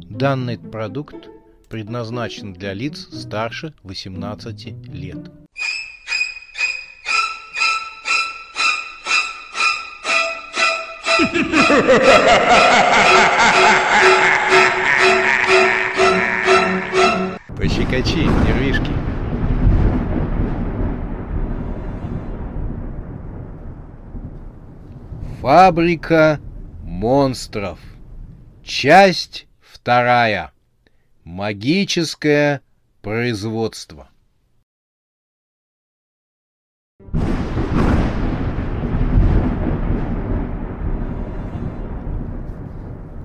Данный продукт предназначен для лиц старше 18 лет. Пощекочи, нервишки. Фабрика монстров. Часть вторая. Магическое производство.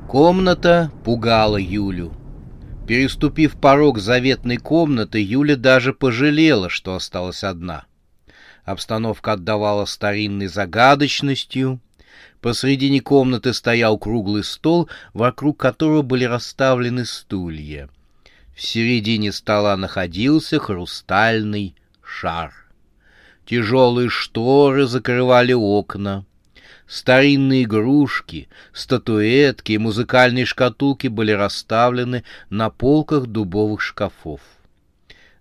Комната пугала Юлю. Переступив порог заветной комнаты, Юля даже пожалела, что осталась одна. Обстановка отдавала старинной загадочностью, Посредине комнаты стоял круглый стол, вокруг которого были расставлены стулья. В середине стола находился хрустальный шар. Тяжелые шторы закрывали окна. Старинные игрушки, статуэтки и музыкальные шкатулки были расставлены на полках дубовых шкафов.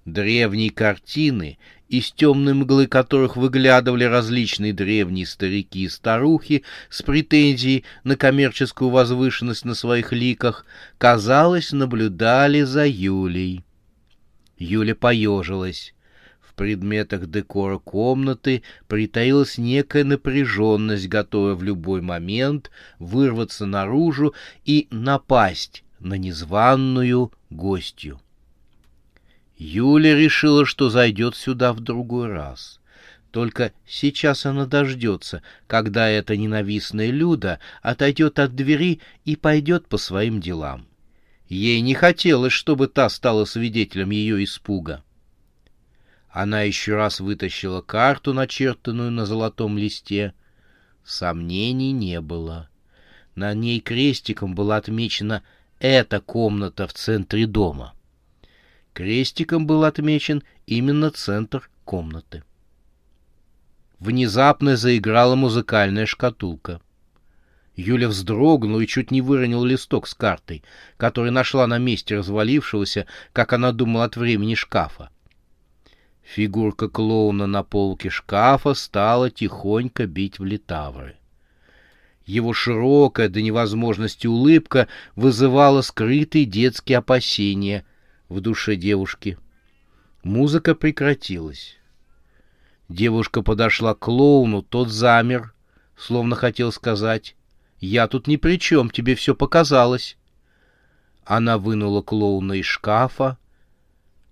Древние картины из темной мглы которых выглядывали различные древние старики и старухи с претензией на коммерческую возвышенность на своих ликах, казалось, наблюдали за Юлей. Юля поежилась. В предметах декора комнаты притаилась некая напряженность, готовая в любой момент вырваться наружу и напасть на незваную гостью. Юля решила, что зайдет сюда в другой раз. Только сейчас она дождется, когда эта ненавистная Люда отойдет от двери и пойдет по своим делам. Ей не хотелось, чтобы та стала свидетелем ее испуга. Она еще раз вытащила карту, начертанную на золотом листе. Сомнений не было. На ней крестиком была отмечена эта комната в центре дома. Крестиком был отмечен именно центр комнаты. Внезапно заиграла музыкальная шкатулка. Юля вздрогнула и чуть не выронила листок с картой, который нашла на месте развалившегося, как она думала от времени шкафа. Фигурка клоуна на полке шкафа стала тихонько бить в литавры. Его широкая до невозможности улыбка вызывала скрытые детские опасения — в душе девушки. Музыка прекратилась. Девушка подошла к клоуну, тот замер, словно хотел сказать «Я тут ни при чем, тебе все показалось». Она вынула клоуна из шкафа.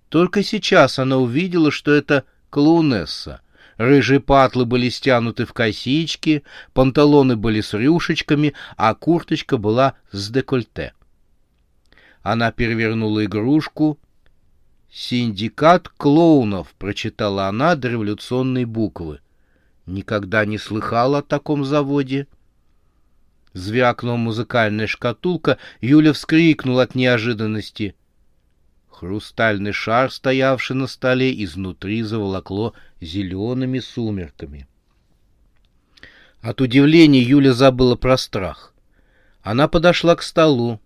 Только сейчас она увидела, что это клоунесса. Рыжие патлы были стянуты в косички, панталоны были с рюшечками, а курточка была с декольте. Она перевернула игрушку. «Синдикат клоунов», — прочитала она дореволюционные буквы. Никогда не слыхала о таком заводе. Звякнула музыкальная шкатулка, Юля вскрикнула от неожиданности. Хрустальный шар, стоявший на столе, изнутри заволокло зелеными сумерками. От удивления Юля забыла про страх. Она подошла к столу.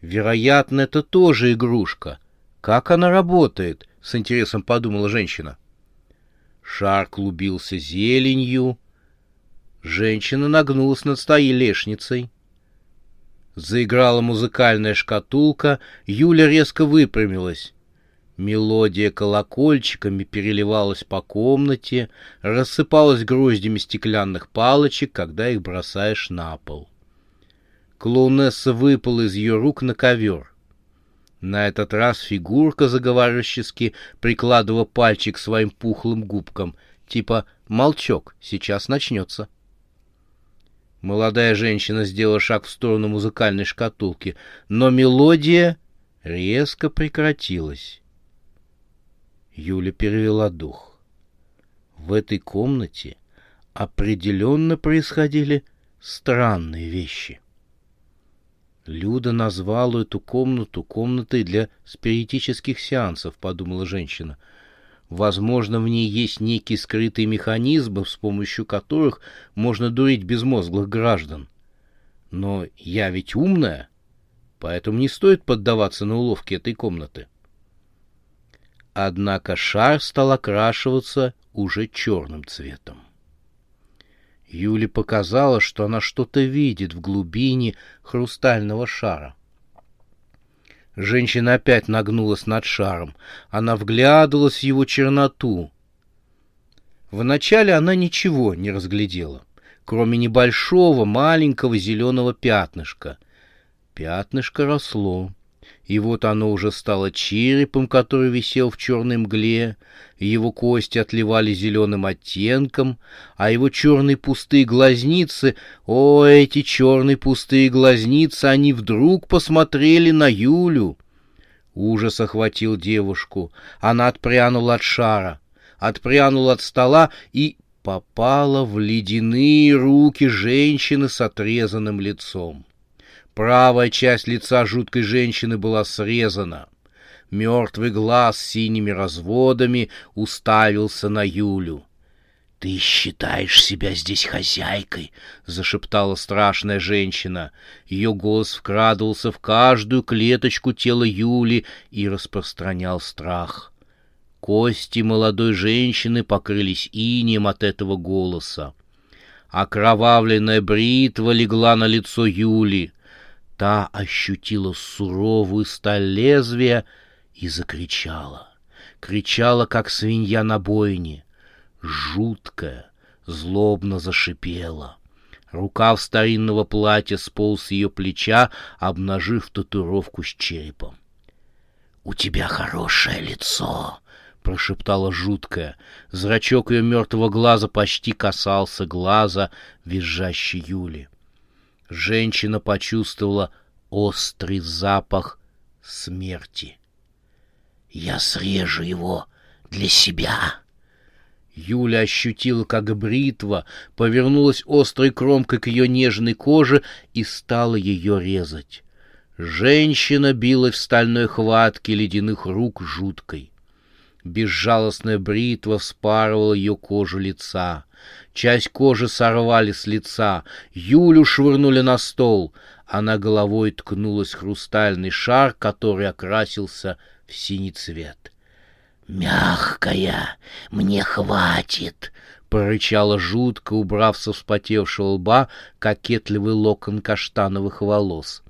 Вероятно, это тоже игрушка. Как она работает? С интересом подумала женщина. Шар клубился зеленью. Женщина нагнулась над стоей лешницей. Заиграла музыкальная шкатулка, Юля резко выпрямилась. Мелодия колокольчиками переливалась по комнате, рассыпалась гроздями стеклянных палочек, когда их бросаешь на пол. Клоунесса выпала из ее рук на ковер. На этот раз фигурка заговорщически прикладывала пальчик своим пухлым губкам, типа «молчок, сейчас начнется». Молодая женщина сделала шаг в сторону музыкальной шкатулки, но мелодия резко прекратилась. Юля перевела дух. В этой комнате определенно происходили странные вещи. Люда назвала эту комнату комнатой для спиритических сеансов, подумала женщина. Возможно, в ней есть некие скрытые механизмы, с помощью которых можно дурить безмозглых граждан. Но я ведь умная. поэтому не стоит поддаваться на уловки этой комнаты. Однако шар стал окрашиваться уже черным цветом. Юле показалось, что она что-то видит в глубине хрустального шара. Женщина опять нагнулась над шаром. Она вглядывалась в его черноту. Вначале она ничего не разглядела, кроме небольшого маленького зеленого пятнышка. Пятнышко росло. И вот оно уже стало черепом, который висел в черной мгле, его кости отливали зеленым оттенком, а его черные пустые глазницы, о, эти черные пустые глазницы, они вдруг посмотрели на Юлю. Ужас охватил девушку. Она отпрянула от шара, отпрянула от стола и попала в ледяные руки женщины с отрезанным лицом. Правая часть лица жуткой женщины была срезана. Мертвый глаз с синими разводами уставился на Юлю. — Ты считаешь себя здесь хозяйкой? — зашептала страшная женщина. Ее голос вкрадывался в каждую клеточку тела Юли и распространял страх. Кости молодой женщины покрылись инием от этого голоса. Окровавленная бритва легла на лицо Юли. Та ощутила суровую сталь лезвия и закричала. Кричала, как свинья на бойне. Жуткая, злобно зашипела. Рукав старинного платья сполз с ее плеча, обнажив татуировку с черепом. — У тебя хорошее лицо, — прошептала жуткая. Зрачок ее мертвого глаза почти касался глаза визжащей Юли. — женщина почувствовала острый запах смерти. «Я срежу его для себя!» Юля ощутила, как бритва повернулась острой кромкой к ее нежной коже и стала ее резать. Женщина билась в стальной хватке ледяных рук жуткой. Безжалостная бритва вспарывала ее кожу лица. Часть кожи сорвали с лица, Юлю швырнули на стол. Она головой ткнулась хрустальный шар, который окрасился в синий цвет. «Мягкая, мне хватит!» — прорычала жутко, убрав со вспотевшего лба кокетливый локон каштановых волос.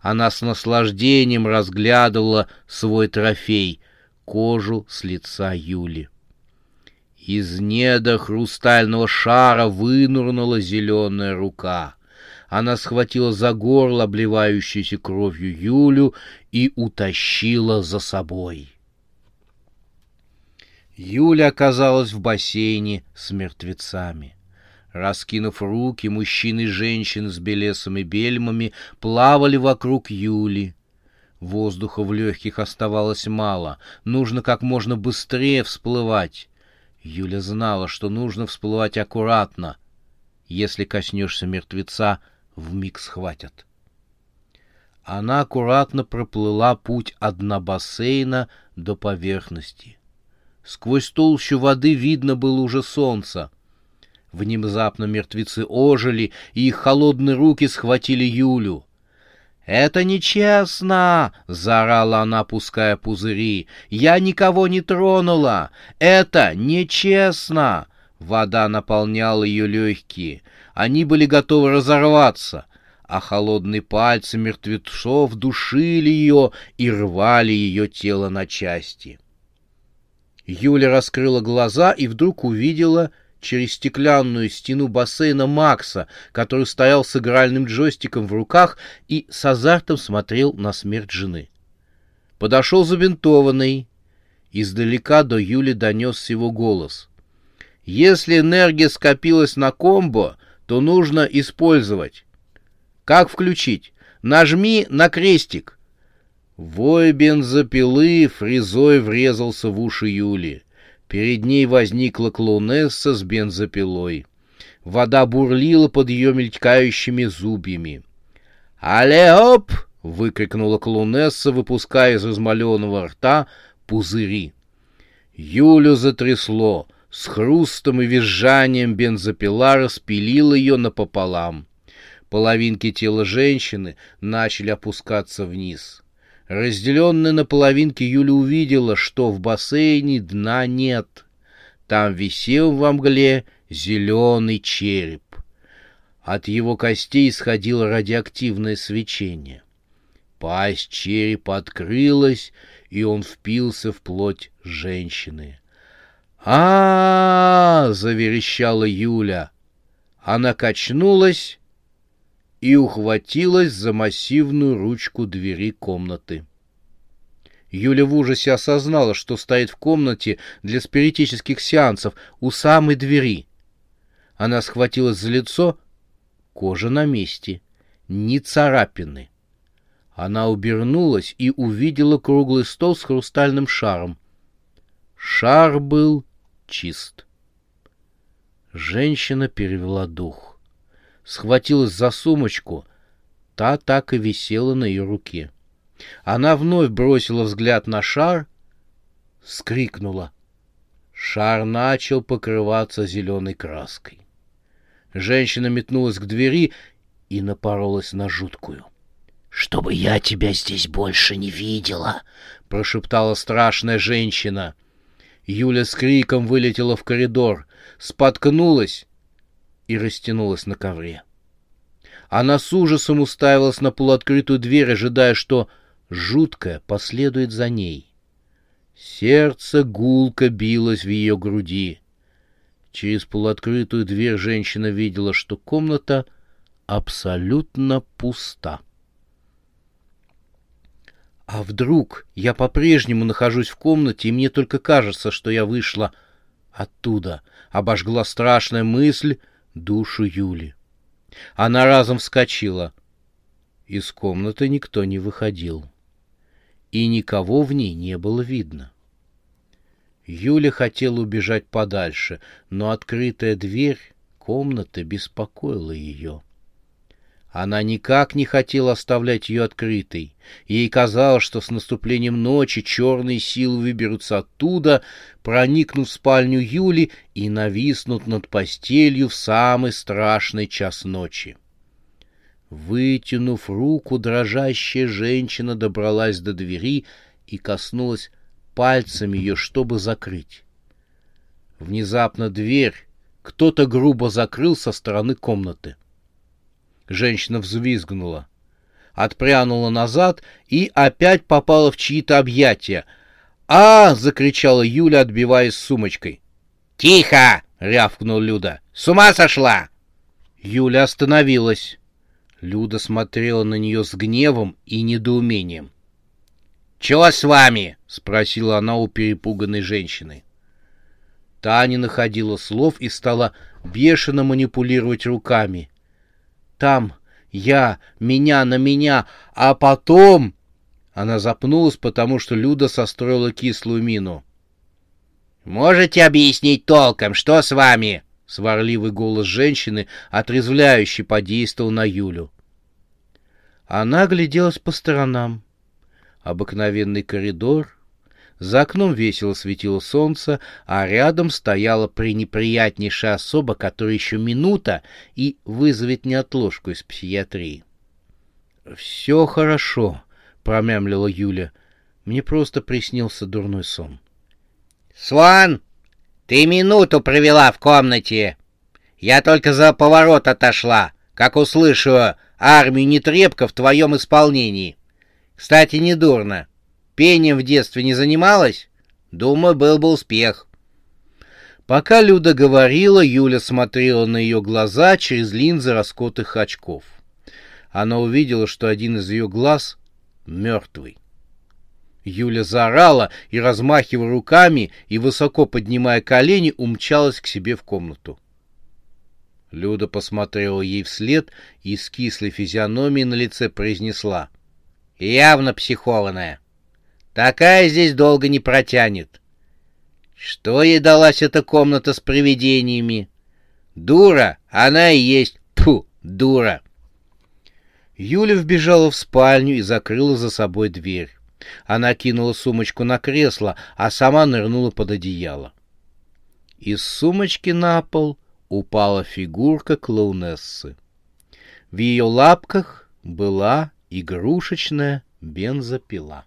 Она с наслаждением разглядывала свой трофей — кожу с лица Юли. Из недр хрустального шара вынурнула зеленая рука. Она схватила за горло обливающуюся кровью Юлю и утащила за собой. Юля оказалась в бассейне с мертвецами. Раскинув руки, мужчины и женщины с белесыми бельмами плавали вокруг Юли. Воздуха в легких оставалось мало, нужно как можно быстрее всплывать. Юля знала, что нужно всплывать аккуратно. Если коснешься мертвеца, вмиг схватят. Она аккуратно проплыла путь от дна бассейна до поверхности. Сквозь толщу воды видно было уже солнце. Внезапно мертвецы ожили, и их холодные руки схватили Юлю. «Это нечестно!» — заорала она, пуская пузыри. «Я никого не тронула! Это нечестно!» Вода наполняла ее легкие. Они были готовы разорваться, а холодные пальцы мертвецов душили ее и рвали ее тело на части. Юля раскрыла глаза и вдруг увидела через стеклянную стену бассейна Макса, который стоял с игральным джойстиком в руках и с азартом смотрел на смерть жены. Подошел забинтованный. Издалека до Юли донесся его голос. «Если энергия скопилась на комбо, то нужно использовать. Как включить? Нажми на крестик». Вой бензопилы фрезой врезался в уши Юли. Перед ней возникла клоунесса с бензопилой. Вода бурлила под ее мелькающими зубьями. «Але-оп!» — выкрикнула клоунесса, выпуская из измаленного рта пузыри. Юлю затрясло. С хрустом и визжанием бензопила распилила ее напополам. Половинки тела женщины начали опускаться вниз. Разделенная на половинки, Юля увидела, что в бассейне дна нет. Там висел во мгле зеленый череп. От его костей исходило радиоактивное свечение. Пасть черепа открылась, и он впился в плоть женщины. а, -а, -а заверещала Юля. Она качнулась и ухватилась за массивную ручку двери комнаты. Юля в ужасе осознала, что стоит в комнате для спиритических сеансов у самой двери. Она схватилась за лицо, кожа на месте, ни царапины. Она обернулась и увидела круглый стол с хрустальным шаром. Шар был чист. Женщина перевела дух. Схватилась за сумочку, та так и висела на ее руке. Она вновь бросила взгляд на шар, скрикнула. Шар начал покрываться зеленой краской. Женщина метнулась к двери и напоролась на жуткую. — Чтобы я тебя здесь больше не видела! — прошептала страшная женщина. Юля с криком вылетела в коридор, споткнулась и растянулась на ковре. Она с ужасом уставилась на полуоткрытую дверь, ожидая, что жуткое последует за ней. Сердце гулко билось в ее груди. Через полуоткрытую дверь женщина видела, что комната абсолютно пуста. А вдруг я по-прежнему нахожусь в комнате, и мне только кажется, что я вышла оттуда, обожгла страшная мысль душу Юли. Она разом вскочила. Из комнаты никто не выходил и никого в ней не было видно. Юля хотела убежать подальше, но открытая дверь комнаты беспокоила ее. Она никак не хотела оставлять ее открытой. Ей казалось, что с наступлением ночи черные силы выберутся оттуда, проникнут в спальню Юли и нависнут над постелью в самый страшный час ночи. Вытянув руку, дрожащая женщина добралась до двери и коснулась пальцами ее, чтобы закрыть. Внезапно дверь кто-то грубо закрыл со стороны комнаты. Женщина взвизгнула, отпрянула назад и опять попала в чьи-то объятия. «А!» — закричала Юля, отбиваясь сумочкой. «Тихо!» — рявкнул Люда. «С ума сошла!» Юля остановилась. Люда смотрела на нее с гневом и недоумением. «Чего с вами?» — спросила она у перепуганной женщины. Та не находила слов и стала бешено манипулировать руками. «Там я, меня на меня, а потом...» Она запнулась, потому что Люда состроила кислую мину. «Можете объяснить толком, что с вами?» Сварливый голос женщины, отрезвляющий, подействовал на Юлю. Она гляделась по сторонам. Обыкновенный коридор. За окном весело светило солнце, а рядом стояла пренеприятнейшая особа, которая еще минута и вызовет неотложку из психиатрии. — Все хорошо, — промямлила Юля. Мне просто приснился дурной сон. — Сван! Ты минуту провела в комнате. Я только за поворот отошла, как услышу армию нетребка в твоем исполнении. Кстати, недурно. Пением в детстве не занималась? Думаю, был бы успех. Пока Люда говорила, Юля смотрела на ее глаза через линзы раскотых очков. Она увидела, что один из ее глаз мертвый. Юля заорала и, размахивая руками и высоко поднимая колени, умчалась к себе в комнату. Люда посмотрела ей вслед и с кислой физиономией на лице произнесла. «Явно психованная. Такая здесь долго не протянет. Что ей далась эта комната с привидениями? Дура, она и есть, пфу, дура!» Юля вбежала в спальню и закрыла за собой дверь. Она кинула сумочку на кресло, а сама нырнула под одеяло. Из сумочки на пол упала фигурка клоунессы. В ее лапках была игрушечная бензопила.